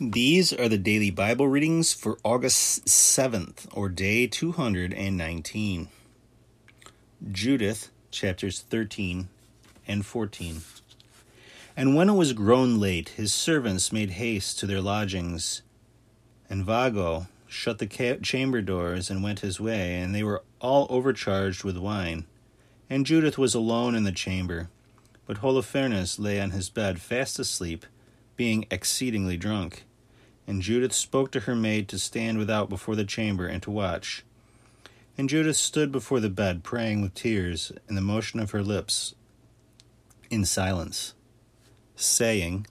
These are the daily Bible readings for August 7th, or day 219. Judith, chapters 13 and 14. And when it was grown late, his servants made haste to their lodgings. And Vagao shut the ca- chamber doors and went his way, and they were all overcharged with wine. And Judith was alone in the chamber, but Holofernes lay on his bed fast asleep being exceedingly drunk. And Judith spoke to her maid to stand without before the chamber and to watch. And Judith stood before the bed, praying with tears and the motion of her lips in silence, saying,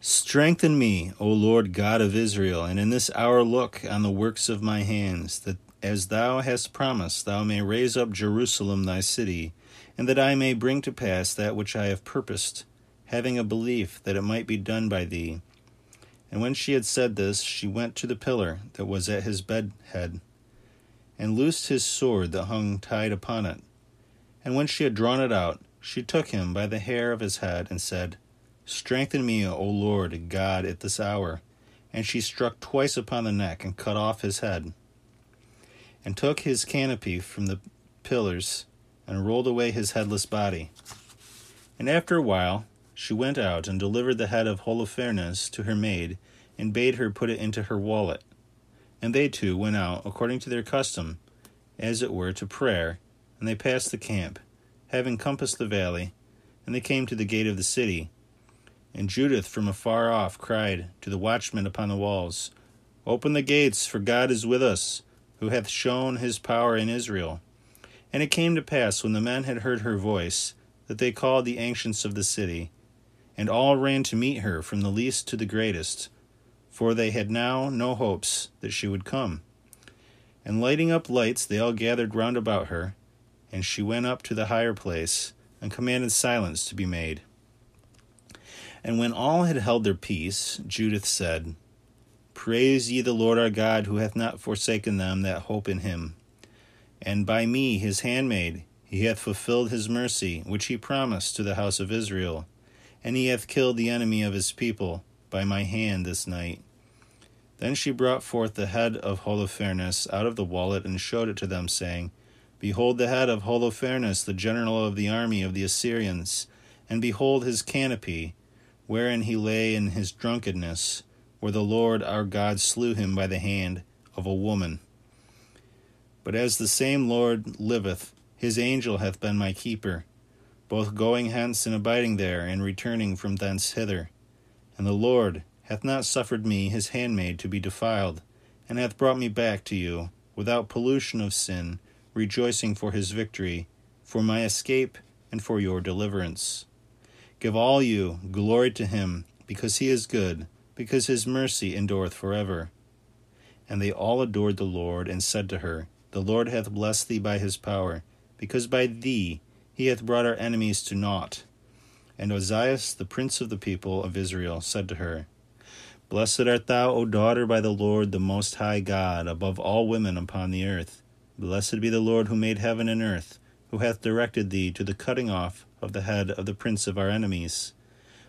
Strengthen me, O Lord God of Israel, and in this hour look on the works of my hands, that as thou hast promised, thou may raise up Jerusalem thy city, and that I may bring to pass that which I have purposed having a belief that it might be done by thee. And when she had said this, she went to the pillar that was at his bed head, and loosed his sword that hung tied upon it. And when she had drawn it out, she took him by the hair of his head, and said, Strengthen me, O Lord God, at this hour. And she struck twice upon the neck, and cut off his head, and took his canopy from the pillars, and rolled away his headless body. And after a while, she went out and delivered the head of Holofernes to her maid, and bade her put it into her wallet. And they two went out according to their custom, as it were, to prayer, and they passed the camp, having compassed the valley, and they came to the gate of the city. And Judith from afar off cried to the watchmen upon the walls, Open the gates, for God is with us, who hath shown his power in Israel. And it came to pass, when the men had heard her voice, that they called the ancients of the city, and all ran to meet her from the least to the greatest, for they had now no hopes that she would come. And lighting up lights, they all gathered round about her, and she went up to the higher place, and commanded silence to be made. And when all had held their peace, Judith said, Praise ye the Lord our God, who hath not forsaken them that hope in him. And by me, his handmaid, he hath fulfilled his mercy, which he promised to the house of Israel and he hath killed the enemy of his people by my hand this night. Then she brought forth the head of Holofernes out of the wallet and showed it to them, saying, Behold the head of Holofernes, the general of the army of the Assyrians, and behold his canopy, wherein he lay in his drunkenness, where the Lord our God slew him by the hand of a woman. But as the same Lord liveth, his angel hath been my keeper both going hence and abiding there, and returning from thence hither. And the Lord hath not suffered me, his handmaid, to be defiled, and hath brought me back to you, without pollution of sin, rejoicing for his victory, for my escape, and for your deliverance. Give all you glory to him, because he is good, because his mercy endureth for ever. And they all adored the Lord, and said to her, The Lord hath blessed thee by his power, because by thee he hath brought our enemies to naught. And Ozias, the prince of the people of Israel, said to her, Blessed art thou, O daughter, by the Lord, the Most High God, above all women upon the earth. Blessed be the Lord who made heaven and earth, who hath directed thee to the cutting off of the head of the prince of our enemies.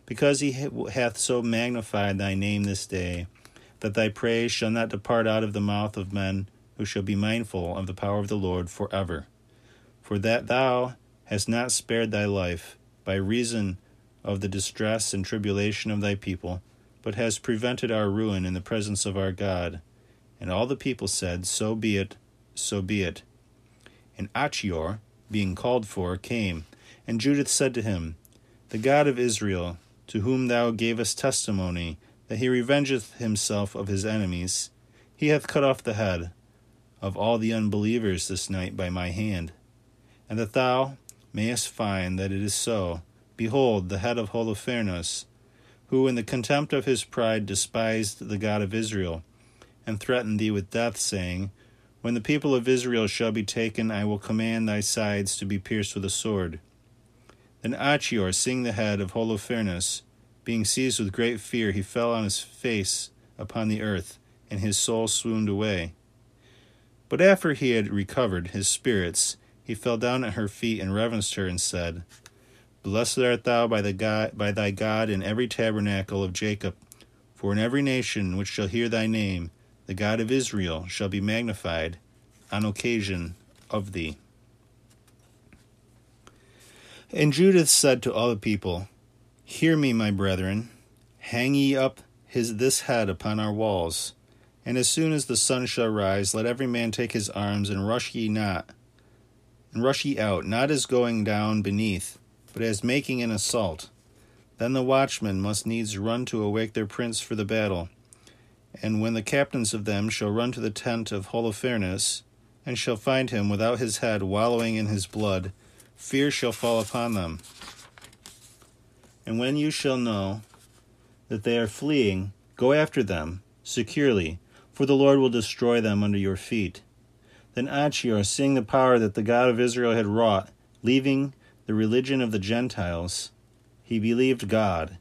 Because he hath so magnified thy name this day, that thy praise shall not depart out of the mouth of men who shall be mindful of the power of the Lord for ever. For that thou hast not spared thy life by reason of the distress and tribulation of thy people, but hast prevented our ruin in the presence of our God. And all the people said, So be it, so be it. And Achior, being called for, came. And Judith said to him, The God of Israel, to whom thou gavest testimony, that he revengeth himself of his enemies, he hath cut off the head of all the unbelievers this night by my hand, and that thou, mayest find that it is so. Behold, the head of Holofernes, who in the contempt of his pride despised the God of Israel, and threatened thee with death, saying, When the people of Israel shall be taken, I will command thy sides to be pierced with a sword. Then Achior, seeing the head of Holofernes, being seized with great fear, he fell on his face upon the earth, and his soul swooned away. But after he had recovered his spirits, he fell down at her feet and reverenced her and said, Blessed art thou by, the God, by thy God in every tabernacle of Jacob, For in every nation which shall hear thy name, the God of Israel shall be magnified on occasion of thee. And Judith said to all the people, Hear me, my brethren, hang ye up his this head upon our walls, and as soon as the sun shall rise, let every man take his arms, and rush ye not, and rush ye out, not as going down beneath, but as making an assault. Then the watchmen must needs run to awake their prince for the battle. And when the captains of them shall run to the tent of Holofernes, and shall find him without his head wallowing in his blood, fear shall fall upon them. And when you shall know that they are fleeing, go after them securely, for the Lord will destroy them under your feet. Then Achior, seeing the power that the God of Israel had wrought, leaving the religion of the Gentiles, he believed God,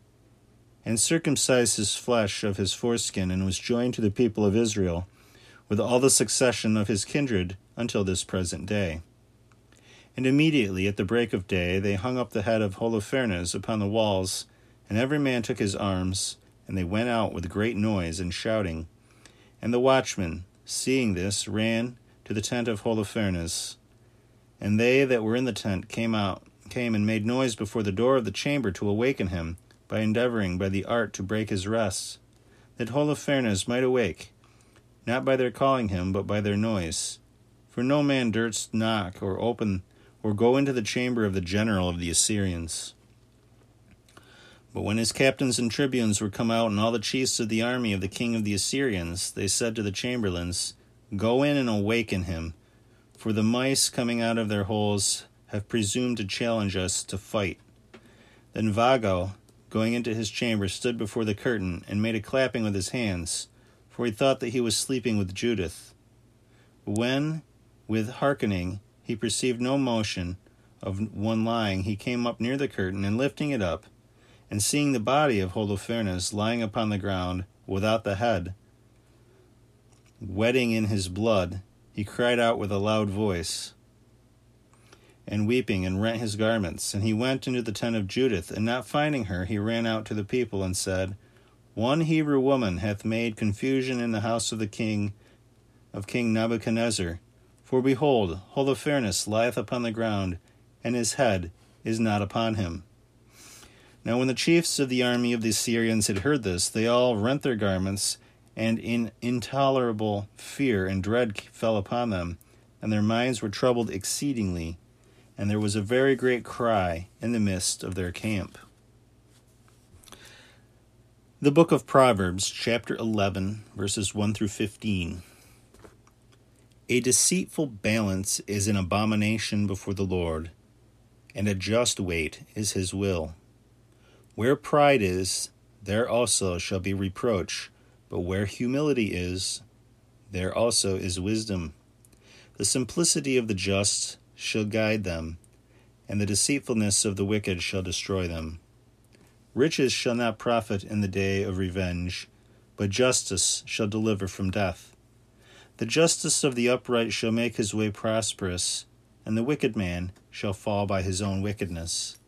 and circumcised his flesh of his foreskin, and was joined to the people of Israel, with all the succession of his kindred until this present day. And immediately at the break of day they hung up the head of Holofernes upon the walls, and every man took his arms, and they went out with great noise and shouting. And the watchmen, seeing this, ran to the tent of Holofernes. And they that were in the tent came out, came and made noise before the door of the chamber to awaken him, by endeavoring by the art to break his rest, that Holofernes might awake, not by their calling him, but by their noise. For no man durst knock or open or go into the chamber of the general of the Assyrians. But when his captains and tribunes were come out, and all the chiefs of the army of the king of the Assyrians, they said to the chamberlains, Go in and awaken him, for the mice coming out of their holes have presumed to challenge us to fight. Then Vagao, going into his chamber, stood before the curtain and made a clapping with his hands, for he thought that he was sleeping with Judith. When, with hearkening, he perceived no motion of one lying, he came up near the curtain, and lifting it up, and seeing the body of Holofernes lying upon the ground without the head, wetting in his blood, he cried out with a loud voice, and weeping, and rent his garments. And he went into the tent of Judith, and not finding her, he ran out to the people and said, One Hebrew woman hath made confusion in the house of the king of King Nebuchadnezzar. For behold, Holofernes lieth upon the ground, and his head is not upon him. Now, when the chiefs of the army of the Assyrians had heard this, they all rent their garments, and in intolerable fear and dread fell upon them, and their minds were troubled exceedingly, and there was a very great cry in the midst of their camp. The book of Proverbs, chapter 11, verses 1 through 15. A deceitful balance is an abomination before the Lord, and a just weight is his will. Where pride is, there also shall be reproach, but where humility is, there also is wisdom. The simplicity of the just shall guide them, and the deceitfulness of the wicked shall destroy them. Riches shall not profit in the day of revenge, but justice shall deliver from death. The justice of the upright shall make his way prosperous, and the wicked man shall fall by his own wickedness.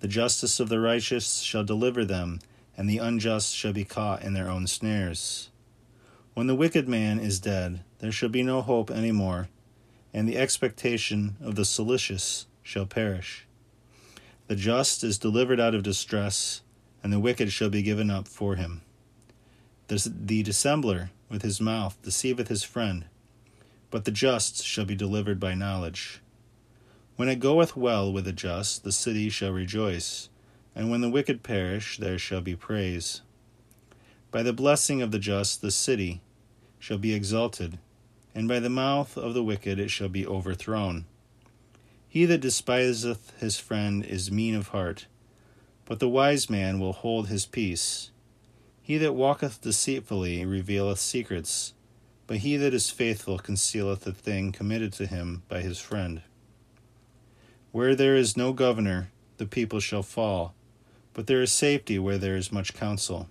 The justice of the righteous shall deliver them, and the unjust shall be caught in their own snares. When the wicked man is dead, there shall be no hope any more, and the expectation of the solicitous shall perish. The just is delivered out of distress, and the wicked shall be given up for him. The, the dissembler with his mouth deceiveth his friend, but the just shall be delivered by knowledge. When it goeth well with the just, the city shall rejoice, and when the wicked perish, there shall be praise. By the blessing of the just, the city shall be exalted, and by the mouth of the wicked it shall be overthrown. He that despiseth his friend is mean of heart, but the wise man will hold his peace. He that walketh deceitfully revealeth secrets, but he that is faithful concealeth the thing committed to him by his friend. Where there is no governor, the people shall fall, but there is safety where there is much counsel.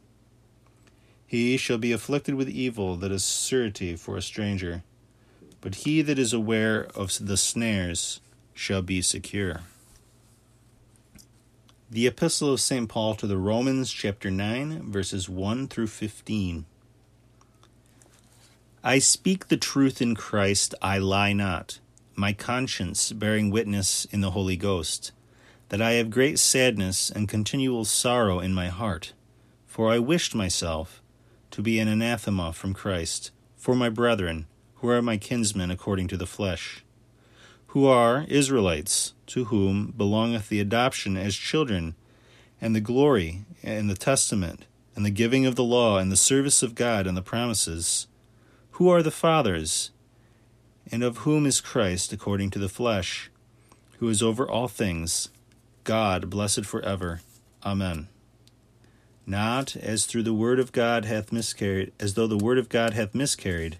He shall be afflicted with evil that is surety for a stranger, but he that is aware of the snares shall be secure. The Epistle of St. Paul to the Romans, chapter 9, verses 1 through 15. I speak the truth in Christ, I lie not, my conscience bearing witness in the Holy Ghost, that I have great sadness and continual sorrow in my heart. For I wished myself to be an anathema from Christ, for my brethren, who are my kinsmen according to the flesh who are Israelites, to whom belongeth the adoption as children, and the glory, and the testament, and the giving of the law, and the service of God, and the promises, who are the fathers, and of whom is Christ according to the flesh, who is over all things, God blessed for ever. Amen. Not as through the word of God hath miscarried, as though the word of God hath miscarried.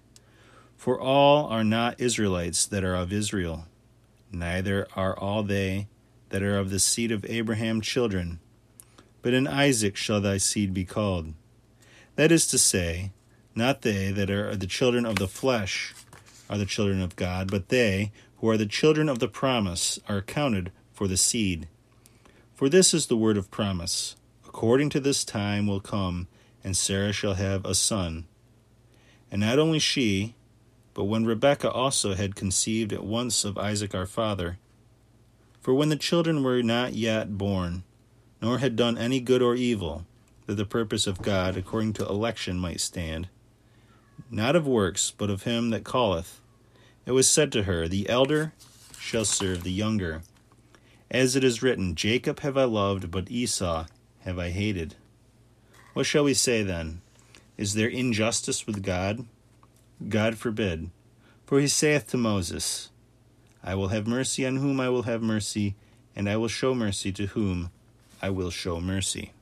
For all are not Israelites that are of Israel neither are all they that are of the seed of Abraham children, but in Isaac shall thy seed be called. That is to say, not they that are the children of the flesh are the children of God, but they who are the children of the promise are accounted for the seed. For this is the word of promise According to this time will come, and Sarah shall have a son. And not only she, but when Rebekah also had conceived at once of Isaac our father, for when the children were not yet born, nor had done any good or evil, that the purpose of God according to election might stand, not of works, but of him that calleth, it was said to her, The elder shall serve the younger. As it is written, Jacob have I loved, but Esau have I hated. What shall we say then? Is there injustice with God? God forbid. For he saith to Moses, I will have mercy on whom I will have mercy, and I will show mercy to whom I will show mercy.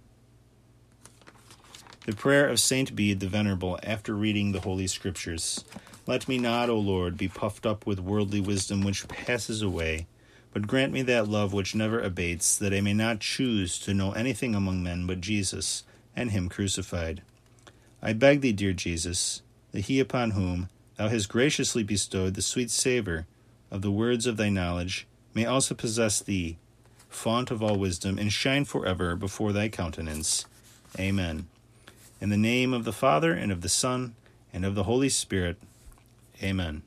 The prayer of Saint Bede the Venerable after reading the Holy Scriptures. Let me not, O Lord, be puffed up with worldly wisdom which passes away, but grant me that love which never abates, that I may not choose to know anything among men but Jesus and Him crucified. I beg thee, dear Jesus, that he upon whom thou hast graciously bestowed the sweet savour of the words of thy knowledge may also possess thee, fount of all wisdom, and shine for ever before thy countenance. Amen. In the name of the Father, and of the Son, and of the Holy Spirit. Amen.